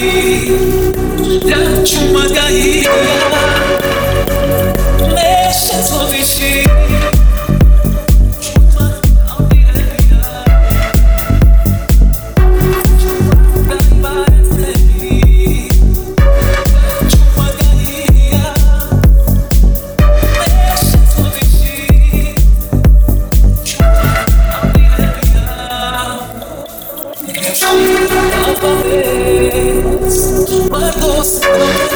se non mi close.